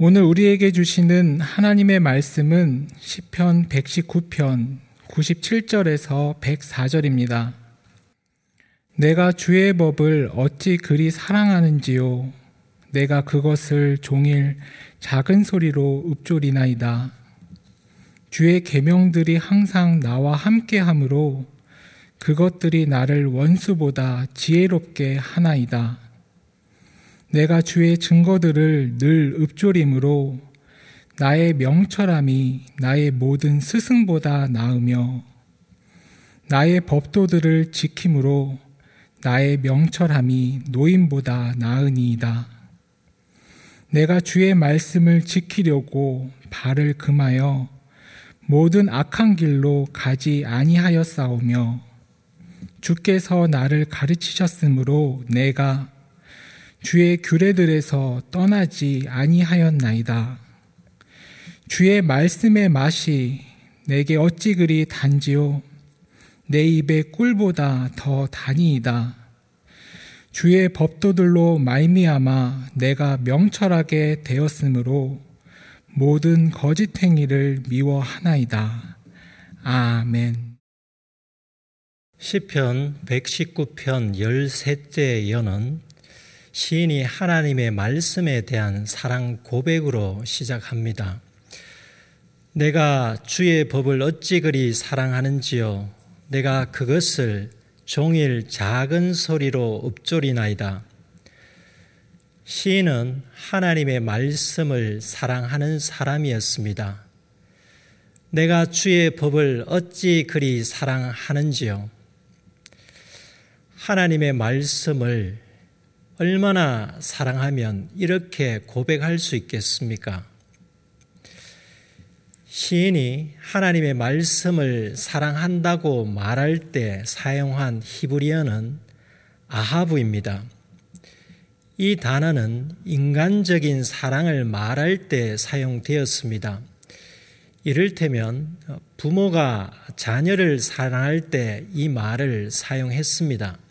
오늘 우리에게 주시는 하나님의 말씀은 시편 119편 97절에서 104절입니다. 내가 주의 법을 어찌 그리 사랑하는지요 내가 그것을 종일 작은 소리로 읊조리나이다. 주의 계명들이 항상 나와 함께하므로 그것들이 나를 원수보다 지혜롭게 하나이다. 내가 주의 증거들을 늘 읊조림으로 나의 명철함이 나의 모든 스승보다 나으며 나의 법도들을 지킴으로 나의 명철함이 노인보다 나으니이다. 내가 주의 말씀을 지키려고 발을 금하여 모든 악한 길로 가지 아니하였사오며 주께서 나를 가르치셨으므로 내가 주의 규례들에서 떠나지 아니하였나이다. 주의 말씀의 맛이 내게 어찌 그리 단지요 내 입의 꿀보다 더 다니이다. 주의 법도들로 말미암아 내가 명철하게 되었으므로 모든 거짓 행위를 미워하나이다. 아멘. 시편 119편 13째 연은 시인이 하나님의 말씀에 대한 사랑 고백으로 시작합니다. 내가 주의 법을 어찌 그리 사랑하는지요. 내가 그것을 종일 작은 소리로 읊조리나이다. 시인은 하나님의 말씀을 사랑하는 사람이었습니다. 내가 주의 법을 어찌 그리 사랑하는지요. 하나님의 말씀을 얼마나 사랑하면 이렇게 고백할 수 있겠습니까? 시인이 하나님의 말씀을 사랑한다고 말할 때 사용한 히브리어는 아하부입니다. 이 단어는 인간적인 사랑을 말할 때 사용되었습니다. 이를테면 부모가 자녀를 사랑할 때 이 말을 사용했습니다.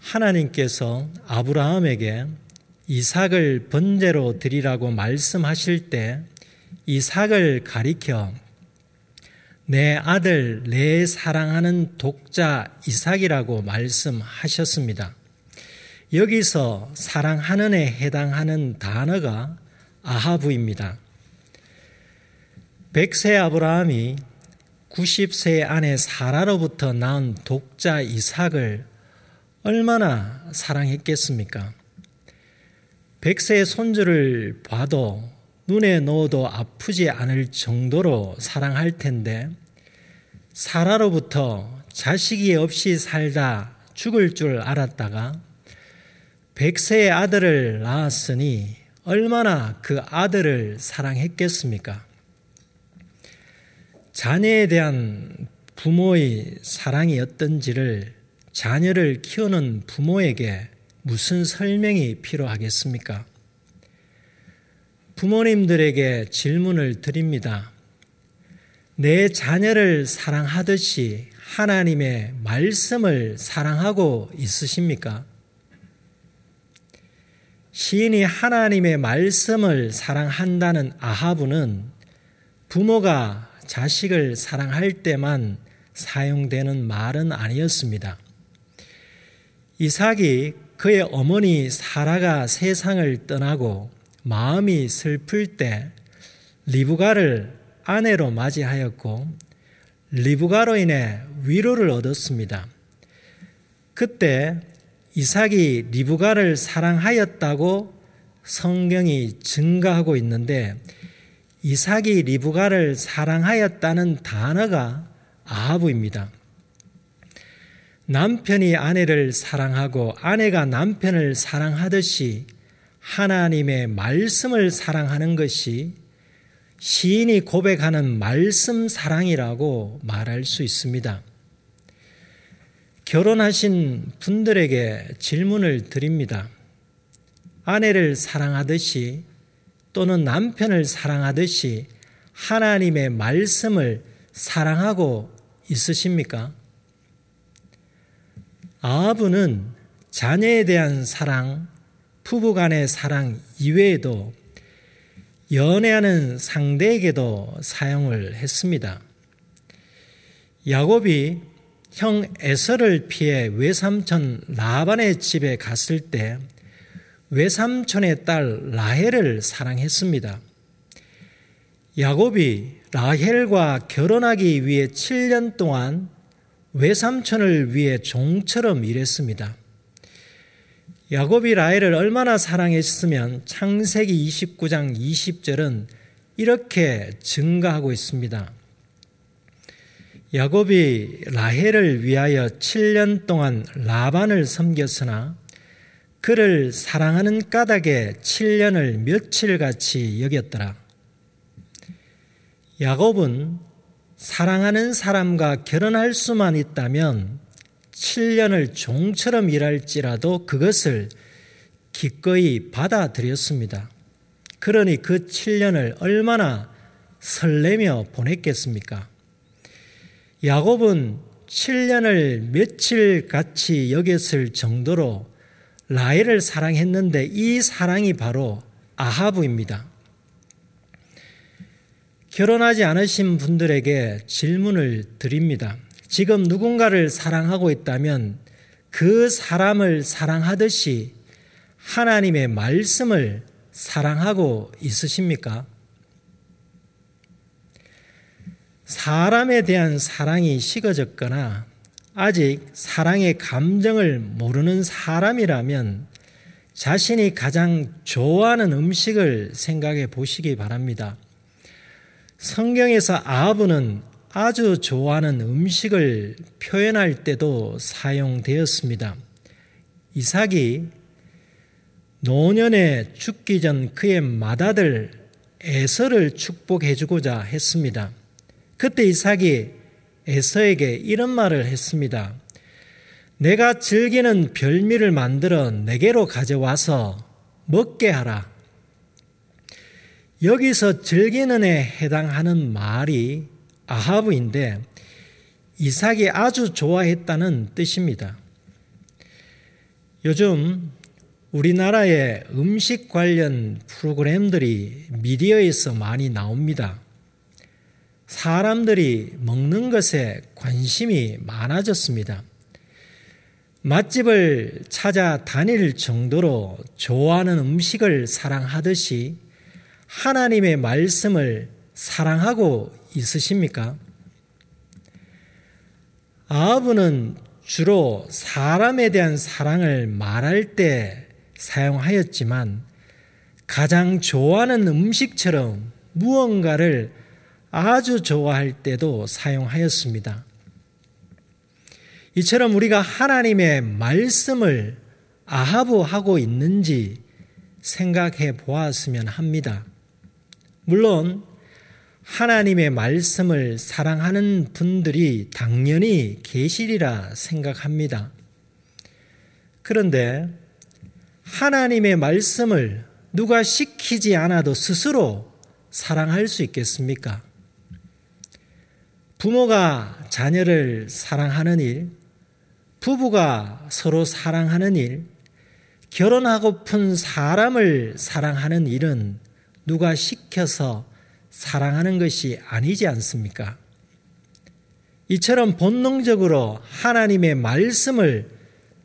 하나님께서 아브라함에게 이삭을 번제로 드리라고 말씀하실 때 이삭을 가리켜 내 아들, 내 사랑하는 독자 이삭이라고 말씀하셨습니다. 여기서 사랑하는에 해당하는 단어가 아하부입니다. 100세 아브라함이 90세 안에 사라로부터 낳은 독자 이삭을 얼마나 사랑했겠습니까? 백세의 손주를 봐도 눈에 넣어도 아프지 않을 정도로 사랑할 텐데 사라로부터 자식이 없이 살다 죽을 줄 알았다가 백세의 아들을 낳았으니 얼마나 그 아들을 사랑했겠습니까? 자녀에 대한 부모의 사랑이 어떤지를 자녀를 키우는 부모에게 무슨 설명이 필요하겠습니까? 부모님들에게 질문을 드립니다. 내 자녀를 사랑하듯이 하나님의 말씀을 사랑하고 있으십니까? 시인이 하나님의 말씀을 사랑한다는 아하부는 부모가 자식을 사랑할 때만 사용되는 말은 아니었습니다. 이삭이 그의 어머니 사라가 세상을 떠나고 마음이 슬플 때 리브가를 아내로 맞이하였고 리브가로 인해 위로를 얻었습니다. 그때 이삭이 리브가를 사랑하였다고 성경이 증가하고 있는데 이삭이 리브가를 사랑하였다는 단어가 아하부입니다. 남편이 아내를 사랑하고 아내가 남편을 사랑하듯이 하나님의 말씀을 사랑하는 것이 시인이 고백하는 말씀 사랑이라고 말할 수 있습니다. 결혼하신 분들에게 질문을 드립니다. 아내를 사랑하듯이 또는 남편을 사랑하듯이 하나님의 말씀을 사랑하고 있으십니까? 아하브는 자녀에 대한 사랑, 부부 간의 사랑 이외에도 연애하는 상대에게도 사용을 했습니다. 야곱이 형 에서를 피해 외삼촌 라반의 집에 갔을 때 외삼촌의 딸 라헬을 사랑했습니다. 야곱이 라헬과 결혼하기 위해 7년 동안 외삼촌을 위해 종처럼 일했습니다. 야곱이 라헬을 얼마나 사랑했으면 창세기 29장 20절은 이렇게 증가하고 있습니다. 야곱이 라헬을 위하여 7년 동안 라반을 섬겼으나 그를 사랑하는 까닭에 7년을 며칠같이 여겼더라. 야곱은 사랑하는 사람과 결혼할 수만 있다면 7년을 종처럼 일할지라도 그것을 기꺼이 받아들였습니다. 그러니 그 7년을 얼마나 설레며 보냈겠습니까? 야곱은 7년을 며칠 같이 여겼을 정도로 라헬을 사랑했는데 이 사랑이 바로 아하부입니다. 결혼하지 않으신 분들에게 질문을 드립니다. 지금 누군가를 사랑하고 있다면 그 사람을 사랑하듯이 하나님의 말씀을 사랑하고 있으십니까? 사람에 대한 사랑이 식어졌거나 아직 사랑의 감정을 모르는 사람이라면 자신이 가장 좋아하는 음식을 생각해 보시기 바랍니다. 성경에서 아브는 아주 좋아하는 음식을 표현할 때도 사용되었습니다. 이삭이 노년에 죽기 전 그의 맏아들 에서를 축복해 주고자 했습니다. 그때 이삭이 에서에게 이런 말을 했습니다. 내가 즐기는 별미를 만들어 내게로 가져와서 먹게 하라. 여기서 즐기는에 해당하는 말이 아하브인데 이삭이 아주 좋아했다는 뜻입니다. 요즘 우리나라의 음식 관련 프로그램들이 미디어에서 많이 나옵니다. 사람들이 먹는 것에 관심이 많아졌습니다. 맛집을 찾아 다닐 정도로 좋아하는 음식을 사랑하듯이 하나님의 말씀을 사랑하고 있으십니까? 아하브는 주로 사람에 대한 사랑을 말할 때 사용하였지만 가장 좋아하는 음식처럼 무언가를 아주 좋아할 때도 사용하였습니다. 이처럼 우리가 하나님의 말씀을 아하부하고 있는지 생각해 보았으면 합니다. 물론 하나님의 말씀을 사랑하는 분들이 당연히 계시리라 생각합니다. 그런데 하나님의 말씀을 누가 시키지 않아도 스스로 사랑할 수 있겠습니까? 부모가 자녀를 사랑하는 일, 부부가 서로 사랑하는 일, 결혼하고픈 사람을 사랑하는 일은 누가 시켜서 사랑하는 것이 아니지 않습니까? 이처럼 본능적으로 하나님의 말씀을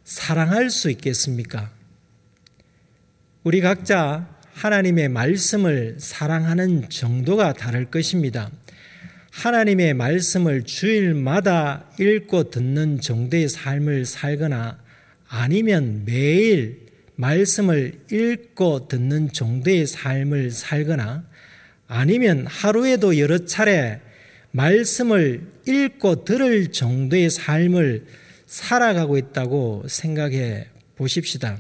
사랑할 수 있겠습니까? 우리 각자 하나님의 말씀을 사랑하는 정도가 다를 것입니다. 하나님의 말씀을 주일마다 읽고 듣는 정도의 삶을 살거나 아니면 매일 말씀을 읽고 듣는 정도의 삶을 살거나 아니면 하루에도 여러 차례 말씀을 읽고 들을 정도의 삶을 살아가고 있다고 생각해 보십시다.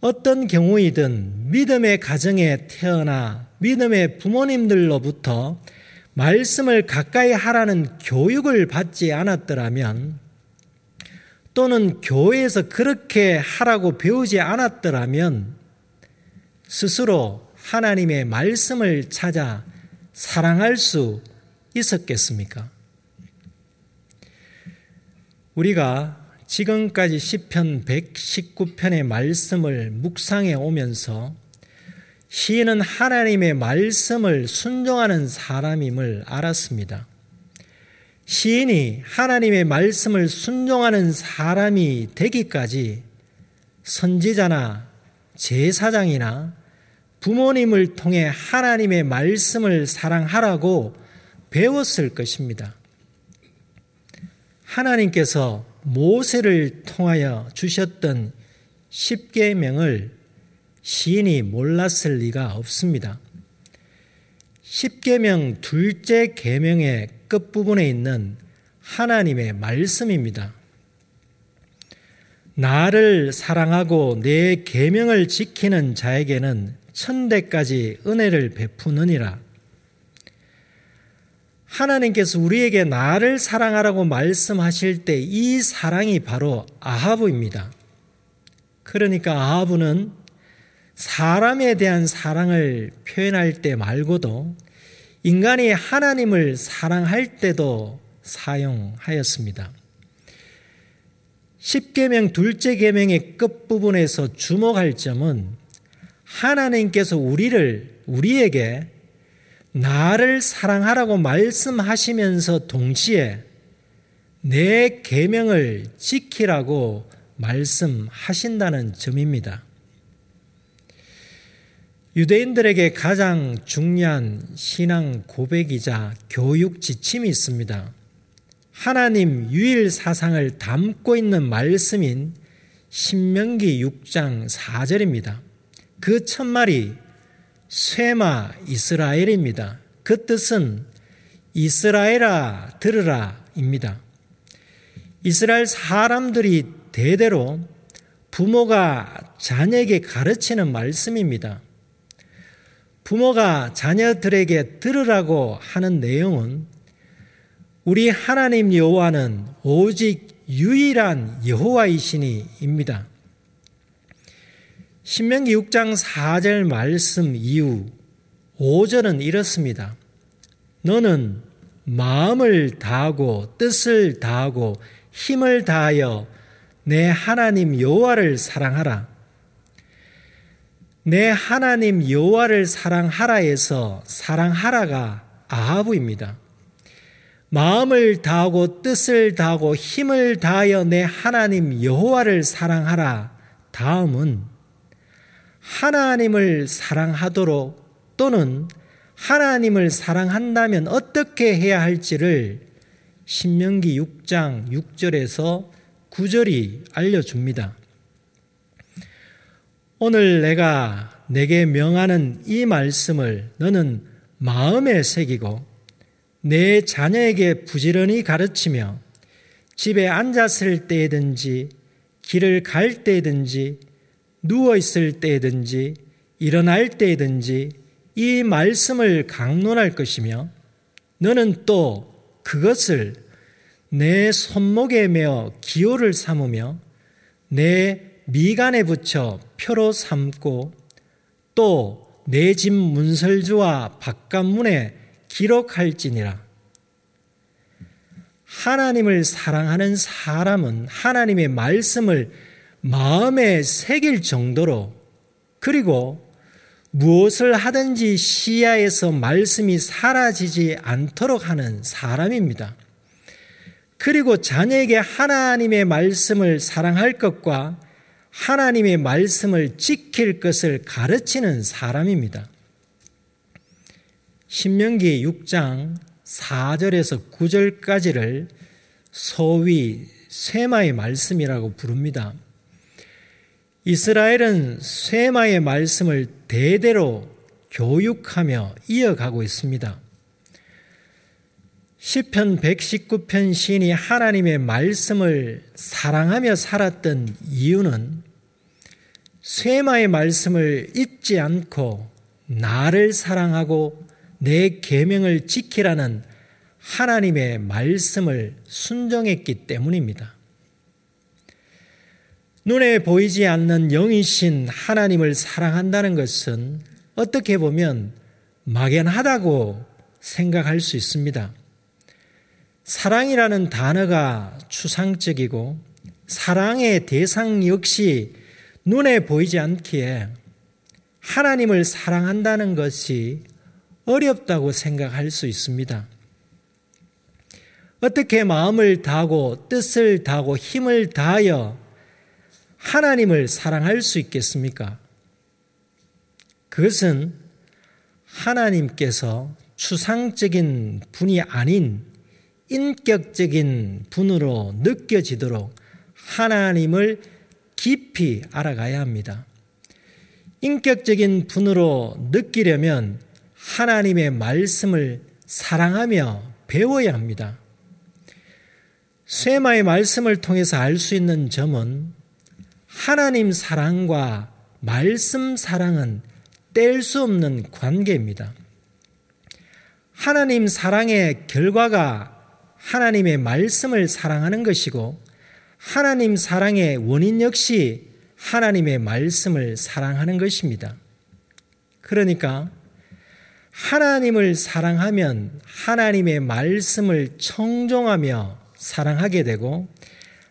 어떤 경우이든 믿음의 가정에 태어나 믿음의 부모님들로부터 말씀을 가까이 하라는 교육을 받지 않았더라면 또는 교회에서 그렇게 하라고 배우지 않았더라면 스스로 하나님의 말씀을 찾아 사랑할 수 있었겠습니까? 우리가 지금까지 시편 119편의 말씀을 묵상해 오면서 시인은 하나님의 말씀을 순종하는 사람임을 알았습니다. 시인이 하나님의 말씀을 순종하는 사람이 되기까지 선지자나 제사장이나 부모님을 통해 하나님의 말씀을 사랑하라고 배웠을 것입니다. 하나님께서 모세를 통하여 주셨던 십계명을 시인이 몰랐을 리가 없습니다. 십계명 둘째 계명의 끝부분에 있는 하나님의 말씀입니다. 나를 사랑하고 내 계명을 지키는 자에게는 천대까지 은혜를 베푸느니라. 하나님께서 우리에게 나를 사랑하라고 말씀하실 때 이 사랑이 바로 아하브입니다. 그러니까 아하브는 사람에 대한 사랑을 표현할 때 말고도 인간이 하나님을 사랑할 때도 사용하였습니다. 10계명 둘째 계명의 끝부분에서 주목할 점은 하나님께서 우리를 우리에게 나를 사랑하라고 말씀하시면서 동시에 내 계명을 지키라고 말씀하신다는 점입니다. 유대인들에게 가장 중요한 신앙 고백이자 교육 지침이 있습니다. 하나님 유일 사상을 담고 있는 말씀인 신명기 6장 4절입니다. 그 첫말이 쇠마 이스라엘입니다. 그 뜻은 이스라엘아 들으라입니다. 이스라엘 사람들이 대대로 부모가 자녀에게 가르치는 말씀입니다. 부모가 자녀들에게 들으라고 하는 내용은 우리 하나님 여호와는 오직 유일한 여호와이시니입니다. 신명기 6장 4절 말씀 이후 5절은 이렇습니다. 너는 마음을 다하고 뜻을 다하고 힘을 다하여 내 하나님 여호와를 사랑하라. 내 하나님 여호와를 사랑하라에서 사랑하라가 아하부입니다. 마음을 다하고 뜻을 다하고 힘을 다하여 내 하나님 여호와를 사랑하라. 다음은 하나님을 사랑하도록 또는 하나님을 사랑한다면 어떻게 해야 할지를 신명기 6장 6절에서 9절이 알려줍니다. 오늘 내가 내게 명하는 이 말씀을 너는 마음에 새기고 내 자녀에게 부지런히 가르치며 집에 앉았을 때든지 길을 갈 때든지 누워 있을 때든지 일어날 때든지 이 말씀을 강론할 것이며 너는 또 그것을 내 손목에 메어 기호를 삼으며 내 미간에 붙여 표로 삼고 또 내 집 문설주와 바깥문에 기록할지니라. 하나님을 사랑하는 사람은 하나님의 말씀을 마음에 새길 정도로 그리고 무엇을 하든지 시야에서 말씀이 사라지지 않도록 하는 사람입니다. 그리고 자녀에게 하나님의 말씀을 사랑할 것과 하나님의 말씀을 지킬 것을 가르치는 사람입니다. 신명기 6장 4절에서 9절까지를 소위 세마의 말씀이라고 부릅니다. 이스라엘은 세마의 말씀을 대대로 교육하며 이어가고 있습니다. 시편 119편 시인이 하나님의 말씀을 사랑하며 살았던 이유는 쇠마의 말씀을 잊지 않고 나를 사랑하고 내 계명을 지키라는 하나님의 말씀을 순종했기 때문입니다. 눈에 보이지 않는 영이신 하나님을 사랑한다는 것은 어떻게 보면 막연하다고 생각할 수 있습니다. 사랑이라는 단어가 추상적이고 사랑의 대상 역시 눈에 보이지 않기에 하나님을 사랑한다는 것이 어렵다고 생각할 수 있습니다. 어떻게 마음을 다하고 뜻을 다하고 힘을 다하여 하나님을 사랑할 수 있겠습니까? 그것은 하나님께서 추상적인 분이 아닌 인격적인 분으로 느껴지도록 하나님을 깊이 알아가야 합니다. 인격적인 분으로 느끼려면 하나님의 말씀을 사랑하며 배워야 합니다. 쇠마의 말씀을 통해서 알 수 있는 점은 하나님 사랑과 말씀 사랑은 뗄 수 없는 관계입니다. 하나님 사랑의 결과가 하나님의 말씀을 사랑하는 것이고 하나님 사랑의 원인 역시 하나님의 말씀을 사랑하는 것입니다. 그러니까 하나님을 사랑하면 하나님의 말씀을 청종하며 사랑하게 되고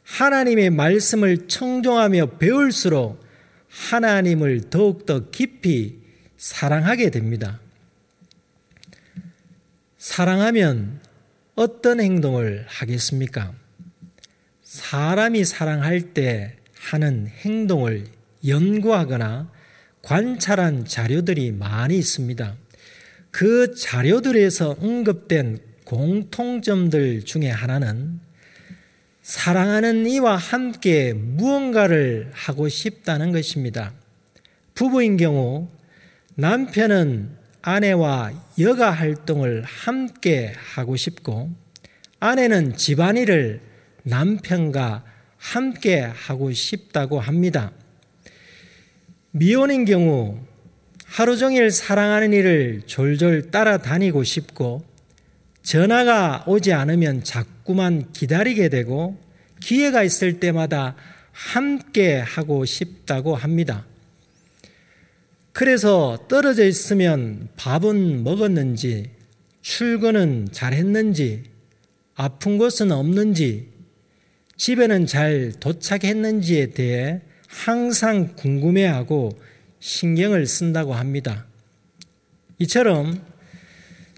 하나님의 말씀을 청종하며 배울수록 하나님을 더욱더 깊이 사랑하게 됩니다. 사랑하면 어떤 행동을 하겠습니까? 사람이 사랑할 때 하는 행동을 연구하거나 관찰한 자료들이 많이 있습니다. 그 자료들에서 언급된 공통점들 중에 하나는 사랑하는 이와 함께 무언가를 하고 싶다는 것입니다. 부부인 경우 남편은 아내와 여가 활동을 함께 하고 싶고 아내는 집안일을 남편과 함께 하고 싶다고 합니다. 미혼인 경우 하루 종일 사랑하는 일을 졸졸 따라다니고 싶고 전화가 오지 않으면 자꾸만 기다리게 되고 기회가 있을 때마다 함께 하고 싶다고 합니다. 그래서 떨어져 있으면 밥은 먹었는지, 출근은 잘 했는지, 아픈 곳은 없는지, 집에는 잘 도착했는지에 대해 항상 궁금해하고 신경을 쓴다고 합니다. 이처럼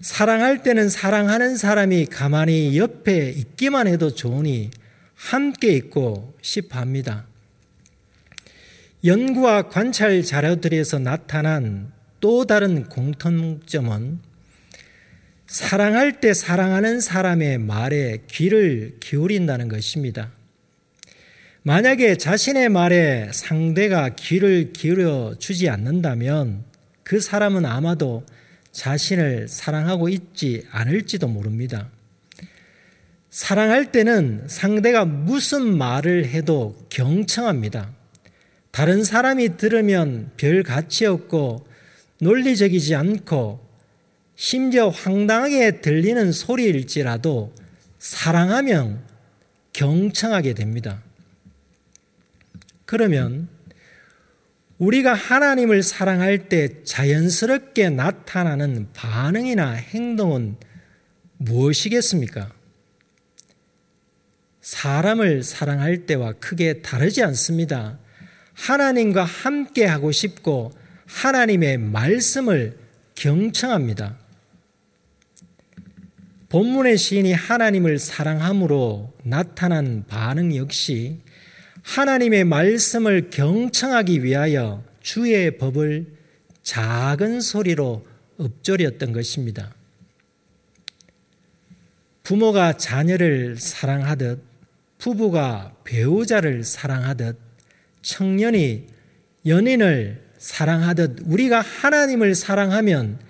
사랑할 때는 사랑하는 사람이 가만히 옆에 있기만 해도 좋으니 함께 있고 싶어 합니다. 연구와 관찰 자료들에서 나타난 또 다른 공통점은 사랑할 때 사랑하는 사람의 말에 귀를 기울인다는 것입니다. 만약에 자신의 말에 상대가 귀를 기울여 주지 않는다면 그 사람은 아마도 자신을 사랑하고 있지 않을지도 모릅니다. 사랑할 때는 상대가 무슨 말을 해도 경청합니다. 다른 사람이 들으면 별 가치 없고 논리적이지 않고 심지어 황당하게 들리는 소리일지라도 사랑하면 경청하게 됩니다. 그러면 우리가 하나님을 사랑할 때 자연스럽게 나타나는 반응이나 행동은 무엇이겠습니까? 사람을 사랑할 때와 크게 다르지 않습니다. 하나님과 함께 하고 싶고 하나님의 말씀을 경청합니다. 본문의 시인이 하나님을 사랑함으로 나타난 반응 역시 하나님의 말씀을 경청하기 위하여 주의 법을 작은 소리로 읊조렸던 것입니다. 부모가 자녀를 사랑하듯 부부가 배우자를 사랑하듯 청년이 연인을 사랑하듯 우리가 하나님을 사랑하면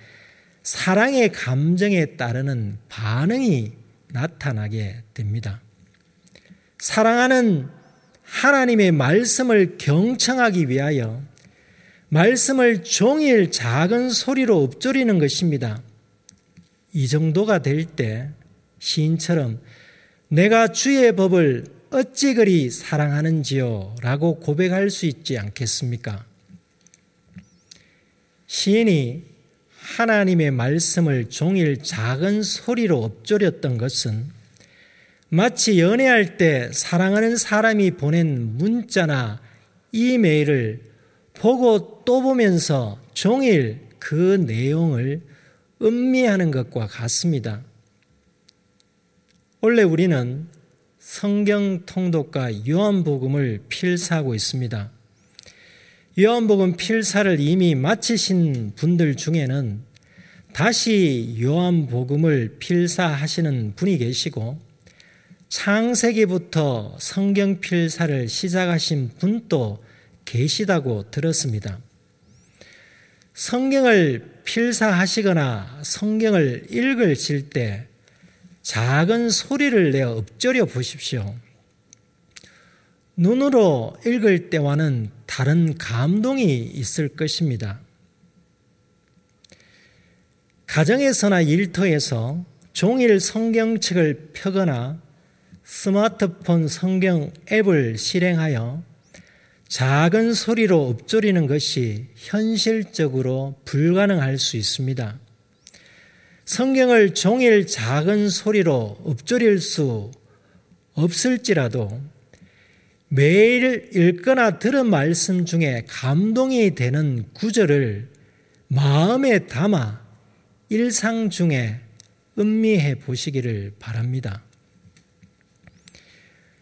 사랑의 감정에 따르는 반응이 나타나게 됩니다. 사랑하는 하나님의 말씀을 경청하기 위하여 말씀을 종일 작은 소리로 읊조리는 것입니다. 이 정도가 될 때 시인처럼 내가 주의 법을 어찌 그리 사랑하는지요? 라고 고백할 수 있지 않겠습니까? 시인이 하나님의 말씀을 종일 작은 소리로 엎조렸던 것은 마치 연애할 때 사랑하는 사람이 보낸 문자나 이메일을 보고 또 보면서 종일 그 내용을 음미하는 것과 같습니다. 원래 우리는 성경 통독과 요한복음을 필사하고 있습니다. 요한복음 필사를 이미 마치신 분들 중에는 다시 요한복음을 필사하시는 분이 계시고 창세기부터 성경 필사를 시작하신 분도 계시다고 들었습니다. 성경을 필사하시거나 성경을 읽으실 때 작은 소리를 내어 엎조려 보십시오. 눈으로 읽을 때와는 다른 감동이 있을 것입니다. 가정에서나 일터에서 종일 성경책을 펴거나 스마트폰 성경 앱을 실행하여 작은 소리로 읊조리는 것이 현실적으로 불가능할 수 있습니다. 성경을 종일 작은 소리로 읊조릴 수 없을지라도 매일 읽거나 들은 말씀 중에 감동이 되는 구절을 마음에 담아 일상 중에 음미해 보시기를 바랍니다.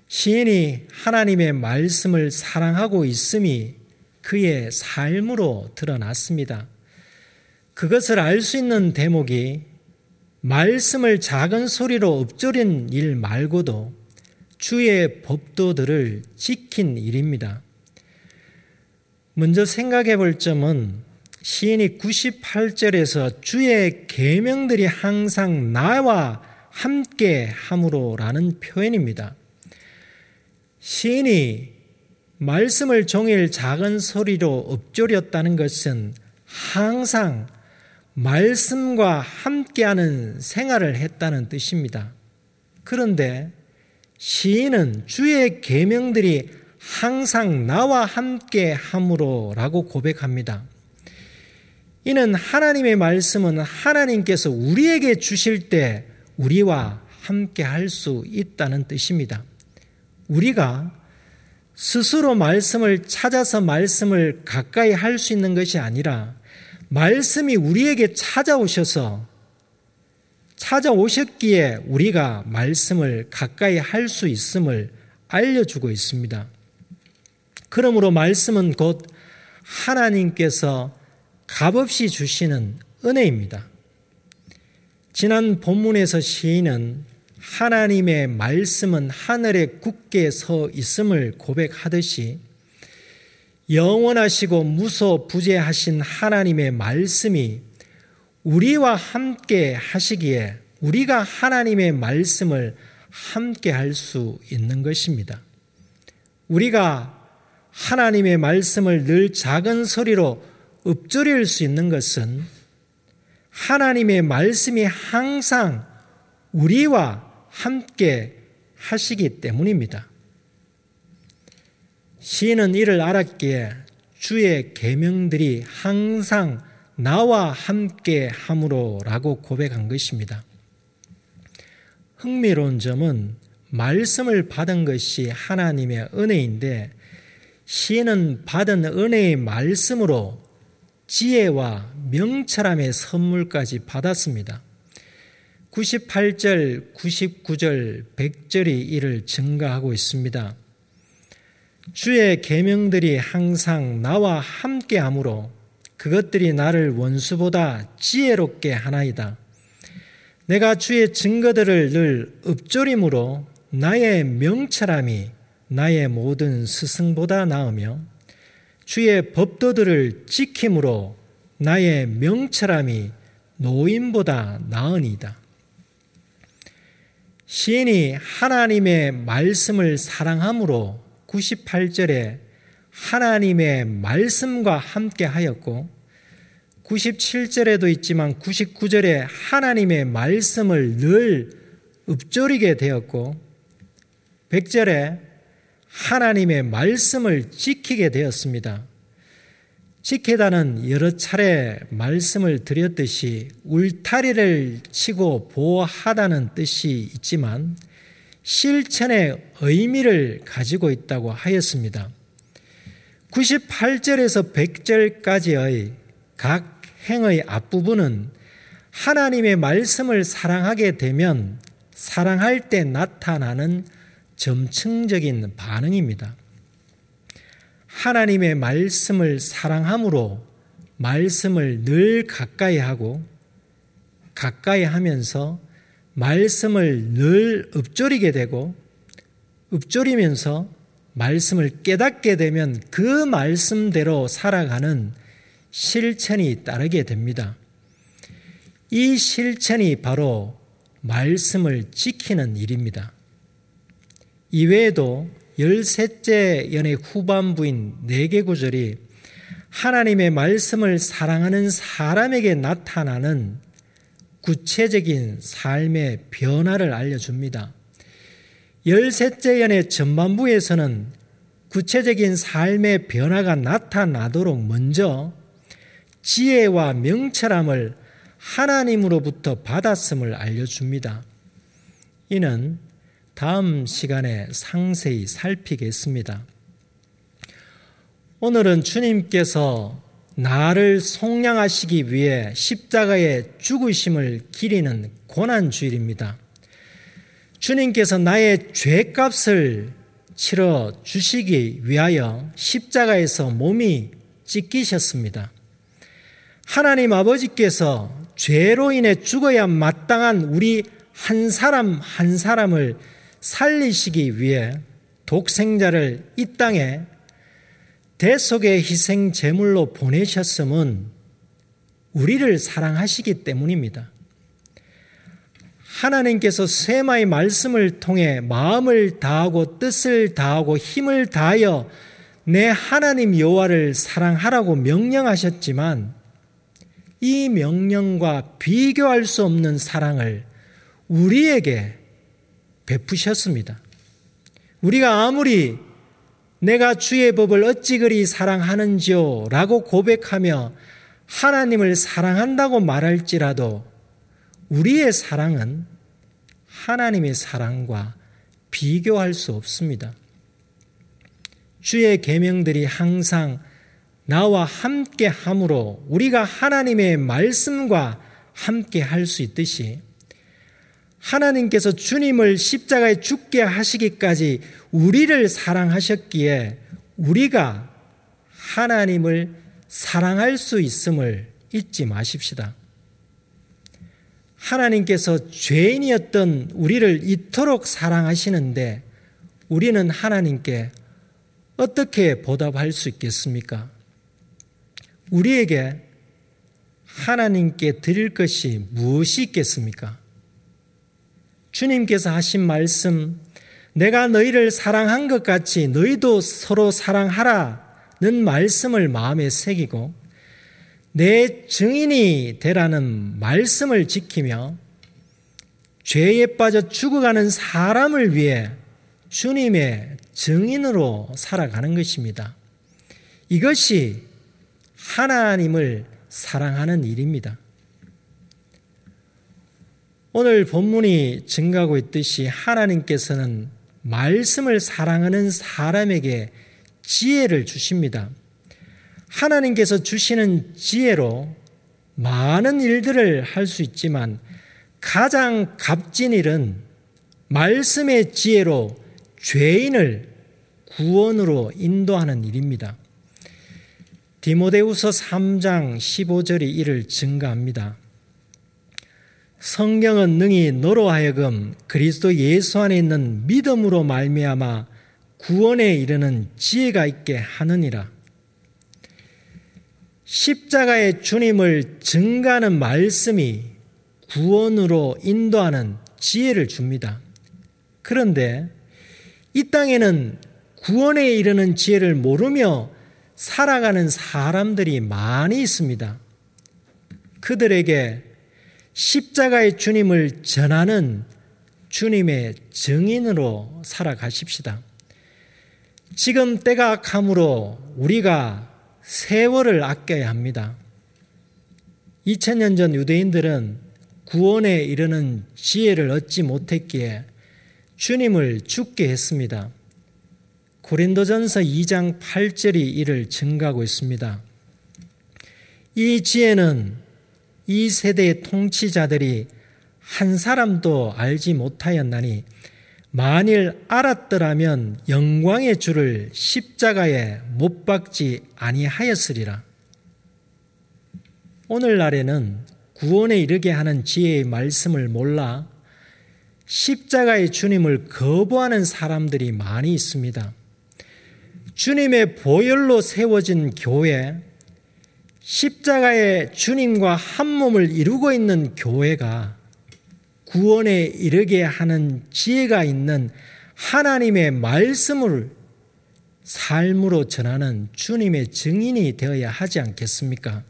시인이 하나님의 말씀을 사랑하고 있음이 그의 삶으로 드러났습니다. 그것을 알 수 있는 대목이 말씀을 작은 소리로 읊조린 일 말고도 주의 법도들을 지킨 일입니다. 먼저 생각해 볼 점은 시인이 98절에서 주의 계명들이 항상 나와 함께 함으로라는 표현입니다. 시인이 말씀을 종일 작은 소리로 읊조렸다는 것은 항상 말씀과 함께하는 생활을 했다는 뜻입니다. 그런데 시인은 주의 계명들이 항상 나와 함께 함으로라고 고백합니다. 이는 하나님의 말씀은 하나님께서 우리에게 주실 때 우리와 함께 할 수 있다는 뜻입니다. 우리가 스스로 말씀을 찾아서 말씀을 가까이 할 수 있는 것이 아니라 말씀이 우리에게 찾아오셔서 찾아오셨기에 우리가 말씀을 가까이 할 수 있음을 알려주고 있습니다. 그러므로 말씀은 곧 하나님께서 값없이 주시는 은혜입니다. 지난 본문에서 시인은 하나님의 말씀은 하늘에 굳게 서 있음을 고백하듯이 영원하시고 무소 부재하신 하나님의 말씀이 우리와 함께 하시기에 우리가 하나님의 말씀을 함께 할 수 있는 것입니다. 우리가 하나님의 말씀을 늘 작은 소리로 읊조릴 수 있는 것은 하나님의 말씀이 항상 우리와 함께 하시기 때문입니다. 시인은 이를 알았기에 주의 계명들이 항상 나와 함께 함으로라고 고백한 것입니다. 흥미로운 점은 말씀을 받은 것이 하나님의 은혜인데 시인은 받은 은혜의 말씀으로 지혜와 명철함의 선물까지 받았습니다. 98절, 99절, 100절이 이를 증가하고 있습니다. 주의 계명들이 항상 나와 함께 하므로 그것들이 나를 원수보다 지혜롭게 하나이다. 내가 주의 증거들을 늘 읊조림으로 나의 명철함이 나의 모든 스승보다 나으며 주의 법도들을 지킴으로 나의 명철함이 노인보다 나으니다. 시인이 하나님의 말씀을 사랑함으로 98절에 하나님의 말씀과 함께 하였고 97절에도 있지만 99절에 하나님의 말씀을 늘 읊조리게 되었고 100절에 하나님의 말씀을 지키게 되었습니다. 지키다는 여러 차례 말씀을 드렸듯이 울타리를 치고 보호하다는 뜻이 있지만 실천의 의미를 가지고 있다고 하였습니다. 98절에서 100절까지의 각 행의 앞부분은 하나님의 말씀을 사랑하게 되면 사랑할 때 나타나는 점층적인 반응입니다. 하나님의 말씀을 사랑함으로 말씀을 늘 가까이 하고 가까이 하면서 말씀을 늘 읊조리게 되고 읊조리면서 말씀을 깨닫게 되면 그 말씀대로 살아가는 실천이 따르게 됩니다. 이 실천이 바로 말씀을 지키는 일입니다. 이외에도 열셋째 연의 후반부인 네개 구절이 하나님의 말씀을 사랑하는 사람에게 나타나는 구체적인 삶의 변화를 알려줍니다. 열셋째 연의 전반부에서는 구체적인 삶의 변화가 나타나도록 먼저 지혜와 명철함을 하나님으로부터 받았음을 알려줍니다. 이는 다음 시간에 상세히 살피겠습니다. 오늘은 주님께서 나를 속량하시기 위해 십자가에 죽으심을 기리는 고난 주일입니다. 주님께서 나의 죄값을 치러 주시기 위하여 십자가에서 몸이 찢기셨습니다. 하나님 아버지께서 죄로 인해 죽어야 마땅한 우리 한 사람 한 사람을 살리시기 위해 독생자를 이 땅에 대속의 희생 제물로 보내셨음은 우리를 사랑하시기 때문입니다. 하나님께서 세마의 말씀을 통해 마음을 다하고 뜻을 다하고 힘을 다하여 내 하나님 여호와를 사랑하라고 명령하셨지만 이 명령과 비교할 수 없는 사랑을 우리에게 베푸셨습니다. 우리가 아무리 내가 주의 법을 어찌 그리 사랑하는지요 라고 고백하며 하나님을 사랑한다고 말할지라도 우리의 사랑은 하나님의 사랑과 비교할 수 없습니다. 주의 계명들이 항상 나와 함께 함으로 우리가 하나님의 말씀과 함께 할 수 있듯이 하나님께서 주님을 십자가에 죽게 하시기까지 우리를 사랑하셨기에 우리가 하나님을 사랑할 수 있음을 잊지 마십시다. 하나님께서 죄인이었던 우리를 이토록 사랑하시는데 우리는 하나님께 어떻게 보답할 수 있겠습니까? 우리에게 하나님께 드릴 것이 무엇이 있겠습니까? 주님께서 하신 말씀, 내가 너희를 사랑한 것 같이 너희도 서로 사랑하라는 말씀을 마음에 새기고 내 증인이 되라는 말씀을 지키며 죄에 빠져 죽어가는 사람을 위해 주님의 증인으로 살아가는 것입니다. 이것이 하나님을 사랑하는 일입니다. 오늘 본문이 증가하고 있듯이 하나님께서는 말씀을 사랑하는 사람에게 지혜를 주십니다. 하나님께서 주시는 지혜로 많은 일들을 할 수 있지만 가장 값진 일은 말씀의 지혜로 죄인을 구원으로 인도하는 일입니다. 디모데우서 3장 15절이 이를 증가합니다. 성경은 능히 너로 하여금 그리스도 예수 안에 있는 믿음으로 말미암아 구원에 이르는 지혜가 있게 하느니라. 십자가의 주님을 증가하는 말씀이 구원으로 인도하는 지혜를 줍니다. 그런데 이 땅에는 구원에 이르는 지혜를 모르며 살아가는 사람들이 많이 있습니다. 그들에게 십자가의 주님을 전하는 주님의 증인으로 살아가십시다. 지금 때가 악함으로 우리가 세월을 아껴야 합니다. 2000년 전 유대인들은 구원에 이르는 지혜를 얻지 못했기에 주님을 죽게 했습니다. 고린도전서 2장 8절이 이를 증가하고 있습니다. 이 지혜는 이 세대의 통치자들이 한 사람도 알지 못하였나니 만일 알았더라면 영광의 주를 십자가에 못 박지 아니하였으리라. 오늘날에는 구원에 이르게 하는 지혜의 말씀을 몰라 십자가의 주님을 거부하는 사람들이 많이 있습니다. 주님의 보혈로 세워진 교회, 십자가의 주님과 한 몸을 이루고 있는 교회가 구원에 이르게 하는 지혜가 있는 하나님의 말씀을 삶으로 전하는 주님의 증인이 되어야 하지 않겠습니까?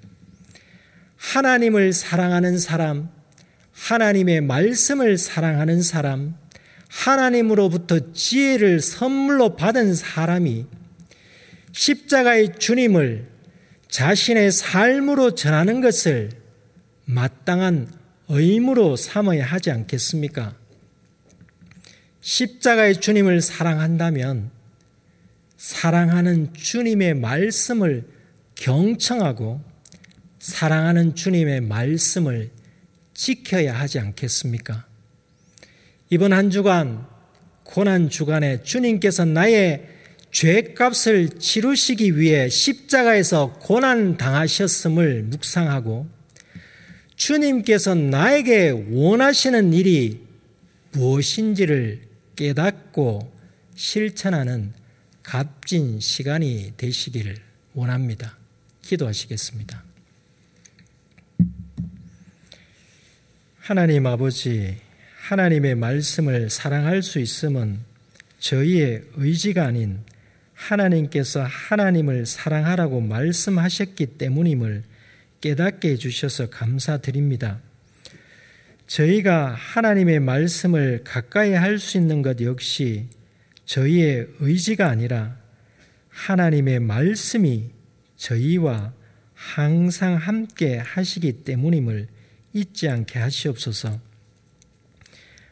하나님을 사랑하는 사람, 하나님의 말씀을 사랑하는 사람, 하나님으로부터 지혜를 선물로 받은 사람이 십자가의 주님을 자신의 삶으로 전하는 것을 마땅한 의무로 삼아야 하지 않겠습니까? 십자가의 주님을 사랑한다면 사랑하는 주님의 말씀을 경청하고 사랑하는 주님의 말씀을 지켜야 하지 않겠습니까? 이번 한 주간, 고난 주간에 주님께서 나의 죄값을 치르시기 위해 십자가에서 고난 당하셨음을 묵상하고 주님께서 나에게 원하시는 일이 무엇인지를 깨닫고 실천하는 값진 시간이 되시기를 원합니다. 기도하시겠습니다. 하나님 아버지, 하나님의 말씀을 사랑할 수 있음은 저희의 의지가 아닌 하나님께서 하나님을 사랑하라고 말씀하셨기 때문임을 깨닫게 해주셔서 감사드립니다. 저희가 하나님의 말씀을 가까이 할 수 있는 것 역시 저희의 의지가 아니라 하나님의 말씀이 저희와 항상 함께 하시기 때문임을 잊지 않게 하시옵소서.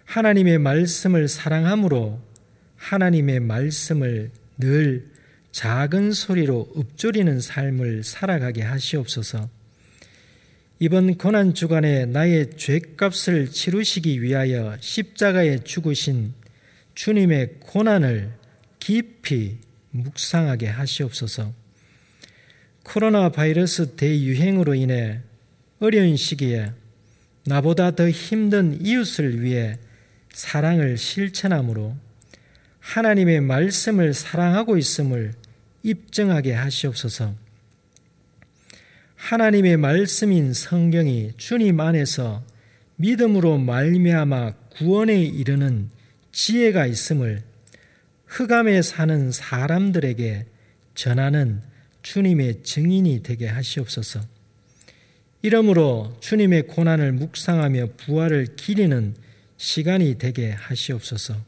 하나님의 말씀을 사랑함으로 하나님의 말씀을 늘 작은 소리로 읊조리는 삶을 살아가게 하시옵소서. 이번 고난 주간에 나의 죄값을 치르시기 위하여 십자가에 죽으신 주님의 고난을 깊이 묵상하게 하시옵소서. 코로나 바이러스 대유행으로 인해 어려운 시기에 나보다 더 힘든 이웃을 위해 사랑을 실천함으로 하나님의 말씀을 사랑하고 있음을 입증하게 하시옵소서. 하나님의 말씀인 성경이 주님 안에서 믿음으로 말미암아 구원에 이르는 지혜가 있음을 흑암에 사는 사람들에게 전하는 주님의 증인이 되게 하시옵소서. 이러므로 주님의 고난을 묵상하며 부활을 기리는 시간이 되게 하시옵소서.